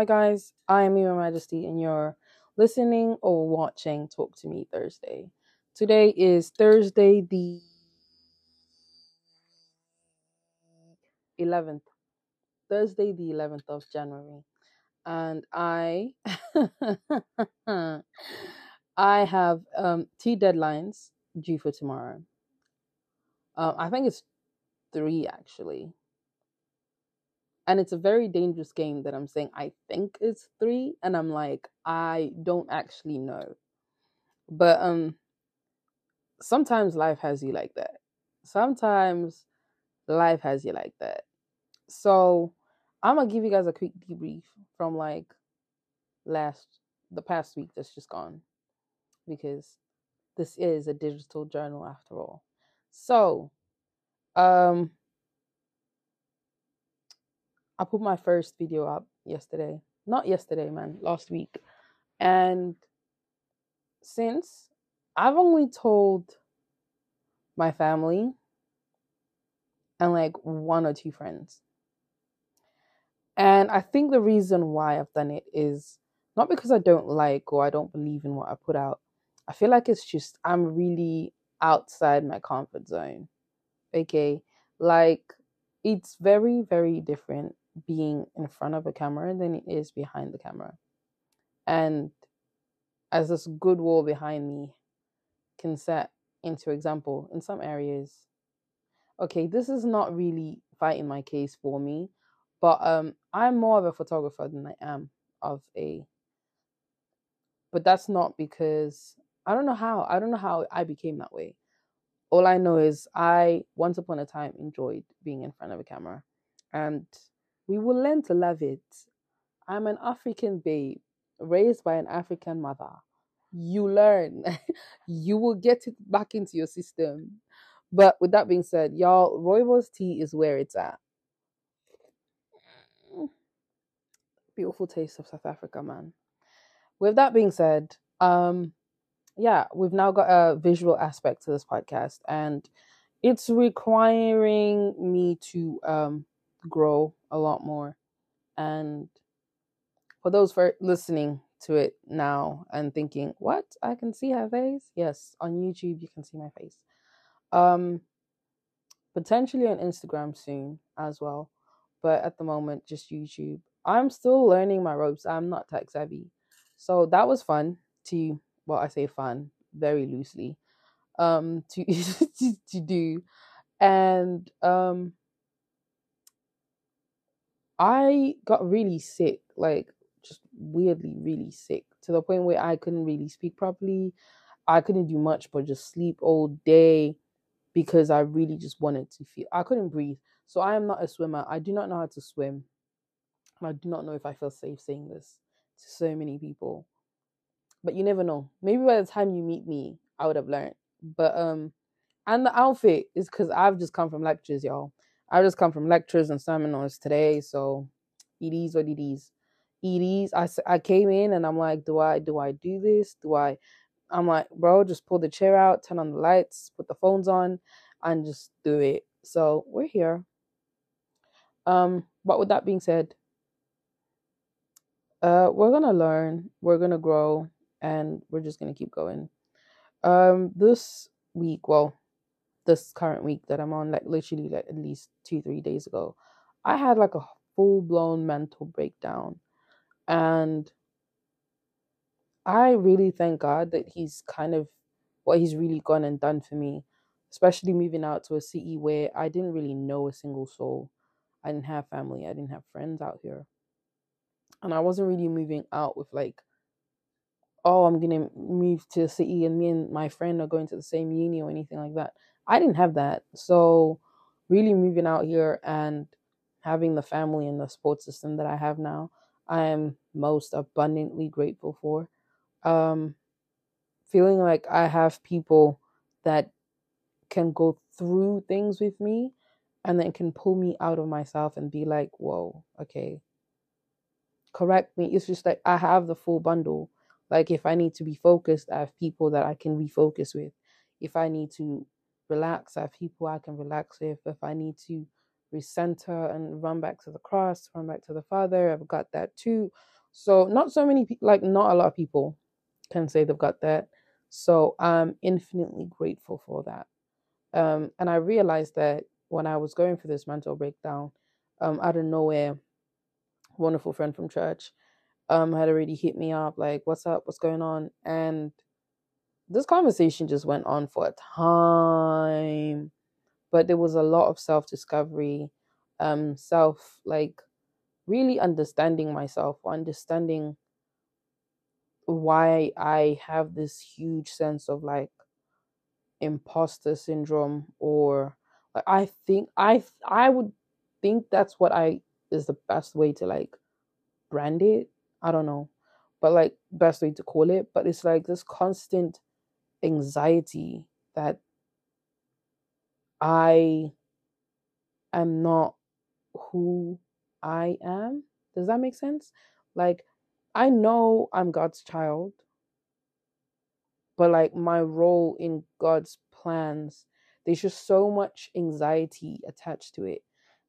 Hi, guys. I am Your Majesty, and you're listening or watching Talk to Me Thursday. Today is Thursday, the 11th. Thursday, the 11th of January. And I. I have um, two deadlines due for tomorrow. Um, I think it's three actually. And it's a very dangerous game that I'm saying I think it's three, and I'm like, I don't actually know. But um sometimes life has you like that. Sometimes life has you like that. So I'm gonna give you guys a quick debrief from like last the past week that's just gone. Because this is a digital journal after all. So um I put my first video up yesterday. Not yesterday, man, last week. And since I've only told my family and like one or two friends. And I think the reason why I've done it is not because I don't like or I don't believe in what I put out. I feel like it's just I'm really outside my comfort zone. Okay. Like it's very, very different being in front of a camera than it is behind the camera. And as this good wall behind me can set into example in some areas. Okay, this is not really fighting my case for me, but um I'm more of a photographer than I am of a but that's not because I don't know how. I don't know how I became that way. All I know is I once upon a time enjoyed being in front of a camera and we will learn to love it. I'm an African babe, raised by an African mother. You learn, you will get it back into your system. But with that being said, y'all, Rooibos tea is where it's at. Beautiful taste of South Africa, man. With that being said, um, yeah, we've now got a visual aspect to this podcast, and it's requiring me to um grow a lot more. And for those for listening to it now and thinking, "What? I can see her face?" Yes, on YouTube you can see my face. Um potentially on Instagram soon as well, but at the moment just YouTube. I'm still learning my ropes. I'm not tech savvy. So that was fun to well, I say fun very loosely. Um to to, to do and um I got really sick, like just weirdly really sick to the point where I couldn't really speak properly. I couldn't do much but just sleep all day because I really just wanted to feel I couldn't breathe. So I am not a swimmer. I do not know how to swim. And I do not know if I feel safe saying this to so many people. But you never know. Maybe by the time you meet me, I would have learned. But um and the outfit is because I've just come from lectures, y'all. I just come from lectures and seminars today, so it is what it is. It is. I I came in and I'm like, do I do I do this? Do I? I'm like, bro, just pull the chair out, turn on the lights, put the phones on, and just do it. So we're here. Um, but with that being said, uh, we're gonna learn, we're gonna grow, and we're just gonna keep going. Um, this week, well, this current week that I'm on, like literally like at least two, three days ago, I had like a full blown mental breakdown. And I really thank God that He's kind of what He's really gone and done for me, especially moving out to a city where I didn't really know a single soul. I didn't have family, I didn't have friends out here. And I wasn't really moving out with like, oh, I'm gonna move to the city and me and my friend are going to the same uni or anything like that. I didn't have that. So, really moving out here and having the family and the support system that I have now, I am most abundantly grateful for. Um, feeling like I have people that can go through things with me and then can pull me out of myself and be like, whoa, okay, correct me. It's just like I have the full bundle. Like if I need to be focused, I have people that I can refocus with. If I need to relax, I have people I can relax with. If I need to recenter and run back to the cross, run back to the Father. I've got that too. So not so many people, like not a lot of people, can say they've got that. So I'm infinitely grateful for that. Um, and I realized that when I was going through this mental breakdown, um, out of nowhere, wonderful friend from church, um, had already hit me up like, "What's up? What's going on?" And this conversation just went on for a time, but there was a lot of self discovery, um, self like really understanding myself, understanding why I have this huge sense of like imposter syndrome or like I think I I would think that's what I is the best way to like brand it. I don't know. But like best way to call it, but it's like this constant anxiety that I am not who I am. Does that make sense? Like I know I'm God's child, but like my role in God's plans, there's just so much anxiety attached to it.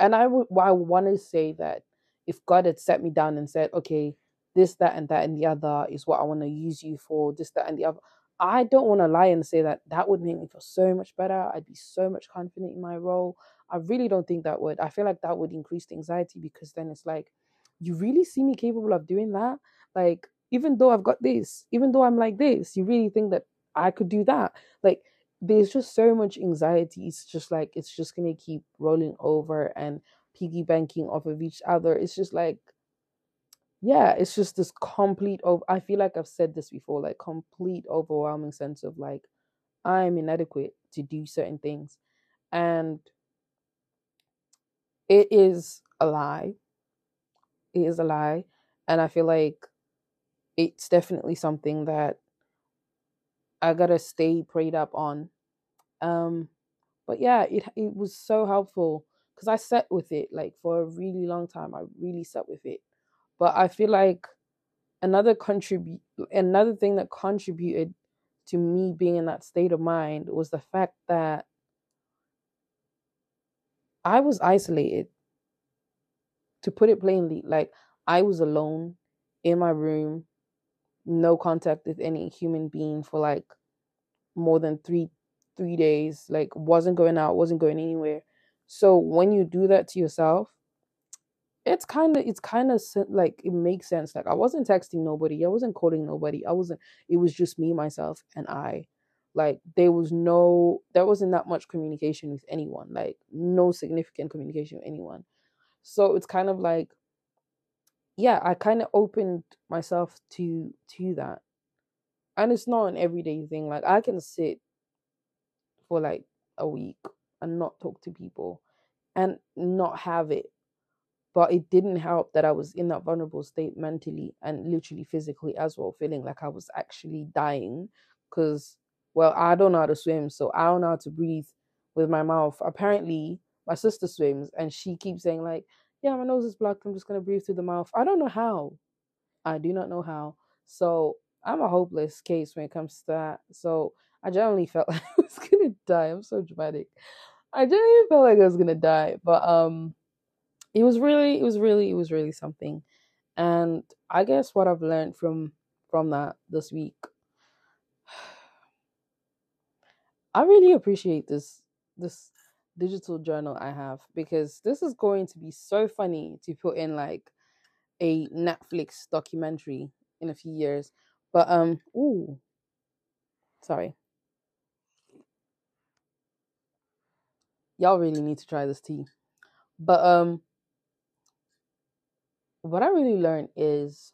And I would I want to say that if God had set me down and said, okay, this, that, and that, and the other is what I want to use you for, this, that, and the other, I don't want to lie and say that that would make me feel so much better. I'd be so much confident in my role. I really don't think that would. I feel like that would increase the anxiety because then it's like, you really see me capable of doing that? Like, even though I've got this, even though I'm like this, you really think that I could do that? Like, there's just so much anxiety. It's just like, it's just going to keep rolling over and piggy banking off of each other. It's just like, yeah, it's just this complete of I feel like I've said this before, like complete overwhelming sense of like I'm inadequate to do certain things. And it is a lie. It is a lie. And I feel like it's definitely something that I gotta stay prayed up on. Um, but yeah, it it was so helpful because I sat with it like for a really long time. I really sat with it but I feel like another contribute another thing that contributed to me being in that state of mind was the fact that I was isolated. To put it plainly, like I was alone in my room, no contact with any human being for like more than three three days. Like wasn't going out, wasn't going anywhere. So when you do that to yourself, it's kind of it's kind of like it makes sense like i wasn't texting nobody i wasn't calling nobody i wasn't it was just me myself and i. Like there was no there wasn't that much communication with anyone like no significant communication with anyone. So it's kind of like yeah i kind of opened myself to to that. And it's not an everyday thing like i can sit for like a week and not talk to people and not have it but it didn't help that I was in that vulnerable state mentally and literally physically as well, feeling like I was actually dying. Because, well, I don't know how to swim, so I don't know how to breathe with my mouth. Apparently, my sister swims and she keeps saying, like, yeah, my nose is blocked. I'm just going to breathe through the mouth. I don't know how. I do not know how. So I'm a hopeless case when it comes to that. So I generally felt like I was going to die. I'm so dramatic. I generally felt like I was going to die. But, um, it was really it was really it was really something. And i guess what i've learned from from that this week i really appreciate this this digital journal i have because this is going to be so funny to put in like a netflix documentary in a few years. But um ooh sorry. Y'all really need to try this tea. But um what I really learned is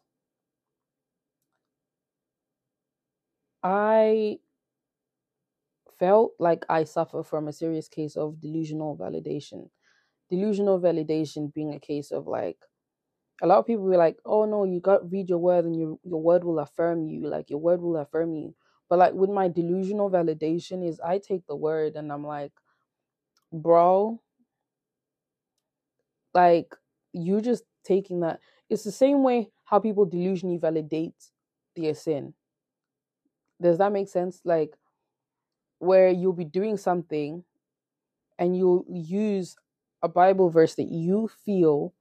I felt like I suffer from a serious case of delusional validation. Delusional validation being a case of like a lot of people were like, "Oh no, you got read your word and your your word will affirm you. Like your word will affirm you." But like with my delusional validation is I take the word and I'm like, "Bro, like you just taking that. It's the same way how people delusionally validate their sin. Does that make sense? Like, where you'll be doing something and you'll use a Bible verse that you feel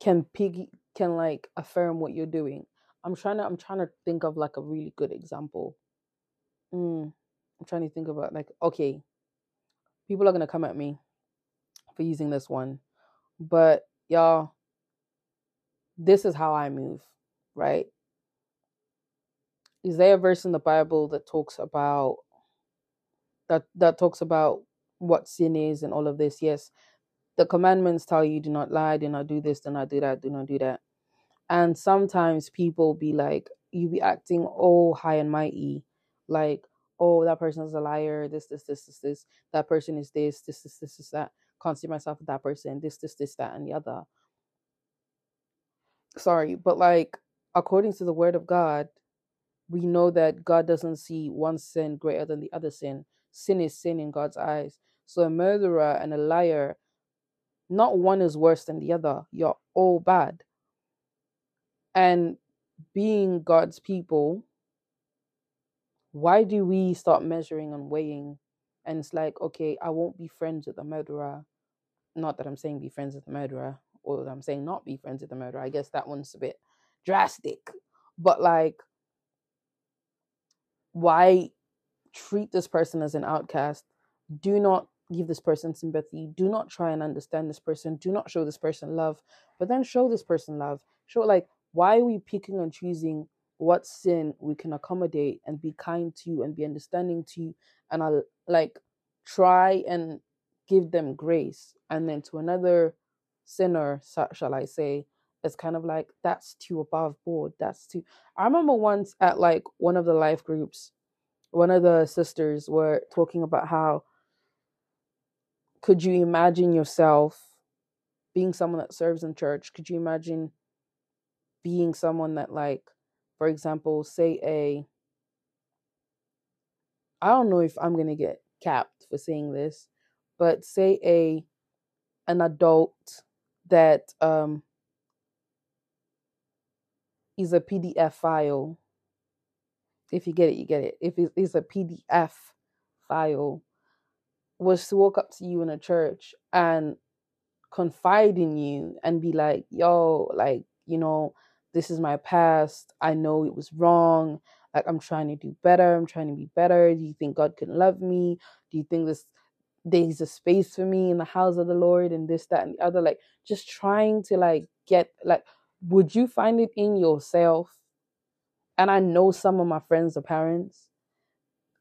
can piggy can like affirm what you're doing. I'm trying to I'm trying to think of like a really good example. Mm, I'm trying to think about like okay, people are gonna come at me for using this one, but y'all, this is how I move, right? Is there a verse in the Bible that talks about that that talks about what sin is and all of this? Yes, the commandments tell you do not lie, do not do this, do not do that, do not do that. And sometimes people be like, you be acting all high and mighty, like, oh, that person is a liar, this, this, this, this, this, that person is this, this, this, this, this, that. Can't see myself with that person, this, this, this, that, and the other. Sorry, but like according to the word of God, we know that God doesn't see one sin greater than the other sin. Sin is sin in God's eyes. So a murderer and a liar, not one is worse than the other. You're all bad. And being God's people, why do we start measuring and weighing? And it's like, okay, I won't be friends with the murderer. Not that I'm saying be friends with the murderer, or I'm saying not be friends with the murderer. I guess that one's a bit drastic. But like, why treat this person as an outcast? Do not give this person sympathy. Do not try and understand this person. Do not show this person love, but then show this person love. Show like why are we picking and choosing what sin we can accommodate and be kind to and be understanding to and I'll like try and give them grace and then to another sinner shall I say it's kind of like that's too above board that's too I remember once at like one of the life groups one of the sisters were talking about how could you imagine yourself being someone that serves in church? Could you imagine being someone that like for example say a i don't know if i'm gonna get capped for saying this but say a an adult that um is a pdf file if you get it you get it if it is a pdf file was to walk up to you in a church and confide in you and be like yo like you know this is my past. I know it was wrong. Like I'm trying to do better. I'm trying to be better. Do you think God can love me? Do you think this there's a space for me in the house of the Lord and this, that, and the other? Like just trying to like get like would you find it in yourself? And I know some of my friends are parents.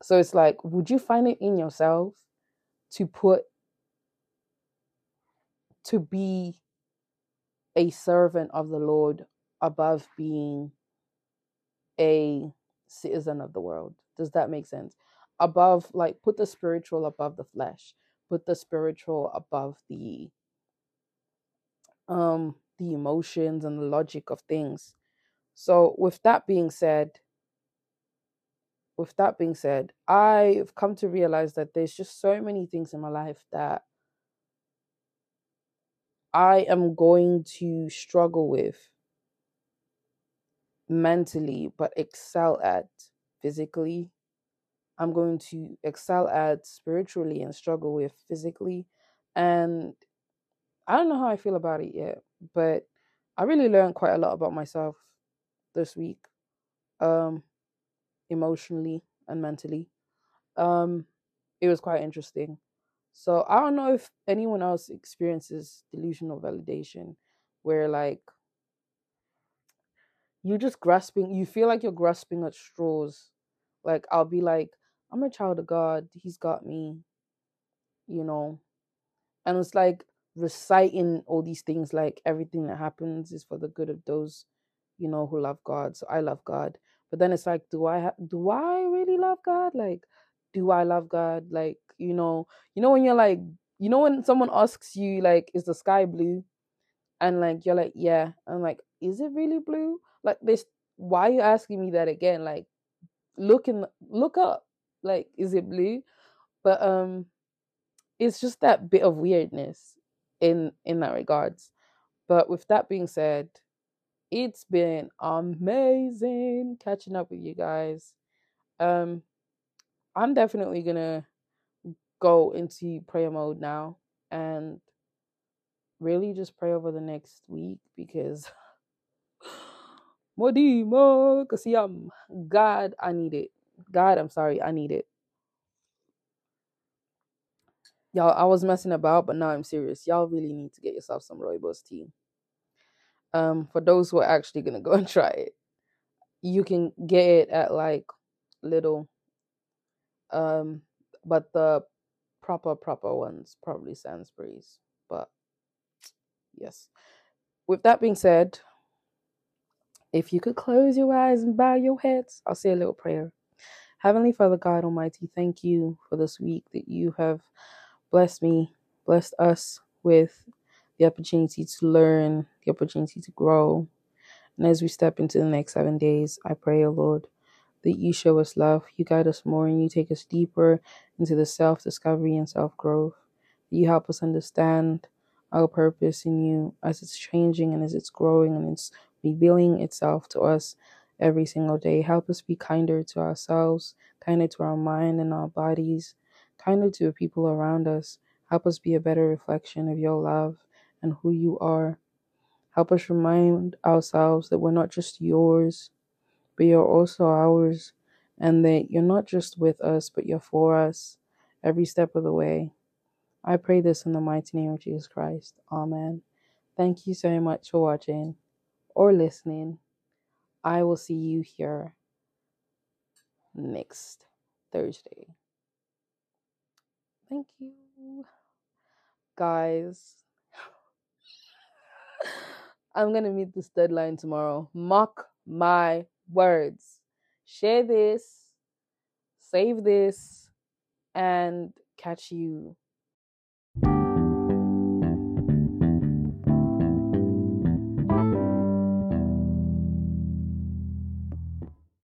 So it's like, would you find it in yourself to put to be a servant of the Lord above being a citizen of the world. Does that make sense? Above, like, put the spiritual above the flesh, put the spiritual above the um the emotions and the logic of things. So with that being said, with that being said, I've come to realize that there's just so many things in my life that I am going to struggle with mentally but excel at physically. I'm going to excel at spiritually and struggle with physically. And I don't know how I feel about it yet, but I really learned quite a lot about myself this week, um, emotionally and mentally. Um, it was quite interesting. So I don't know if anyone else experiences delusional validation, where like you're just grasping you feel like you're grasping at straws like i'll be like i'm a child of god he's got me you know? And it's like reciting all these things like everything that happens is for the good of those you know who love god so i love god. But then it's like do i ha- do i really love god? Like do i love god? Like you know you know when you're like you know when someone asks you like is the sky blue? And like you're like yeah. And like is it really blue? Like this why are you asking me that again? Like look in look up like is it blue but um it's just that bit of weirdness in in that regards but with that being said it's been amazing catching up with you guys um i'm definitely gonna go into prayer mode now and really just pray over the next week because Modima Kasiyam. God, I need it. God, I'm sorry, I need it. Y'all, I was messing about, but now I'm serious. Y'all really need to get yourself some rooibos tea. Um, for those who are actually gonna go and try it, you can get it at like little um but the proper proper ones probably Sainsbury's. But yes. With that being said, if you could close your eyes and bow your heads, I'll say a little prayer. Heavenly Father God Almighty, thank you for this week that you have blessed me, blessed us with the opportunity to learn, the opportunity to grow. And as we step into the next seven days, I pray, O oh Lord, that you show us love, you guide us more, and you take us deeper into the self discovery and self growth. You help us understand our purpose in you as it's changing and as it's growing and it's revealing itself to us every single day. Help us be kinder to ourselves, kinder to our mind and our bodies, kinder to the people around us. Help us be a better reflection of your love and who you are. Help us remind ourselves that we're not just yours, but you're also ours, and that you're not just with us, but you're for us every step of the way. I pray this in the mighty name of Jesus Christ. Amen. Thank you so much for watching or listening. I will see you here next Thursday. Thank you. Guys, I'm to meet this deadline tomorrow. Mark my words. Share this, save this, and catch you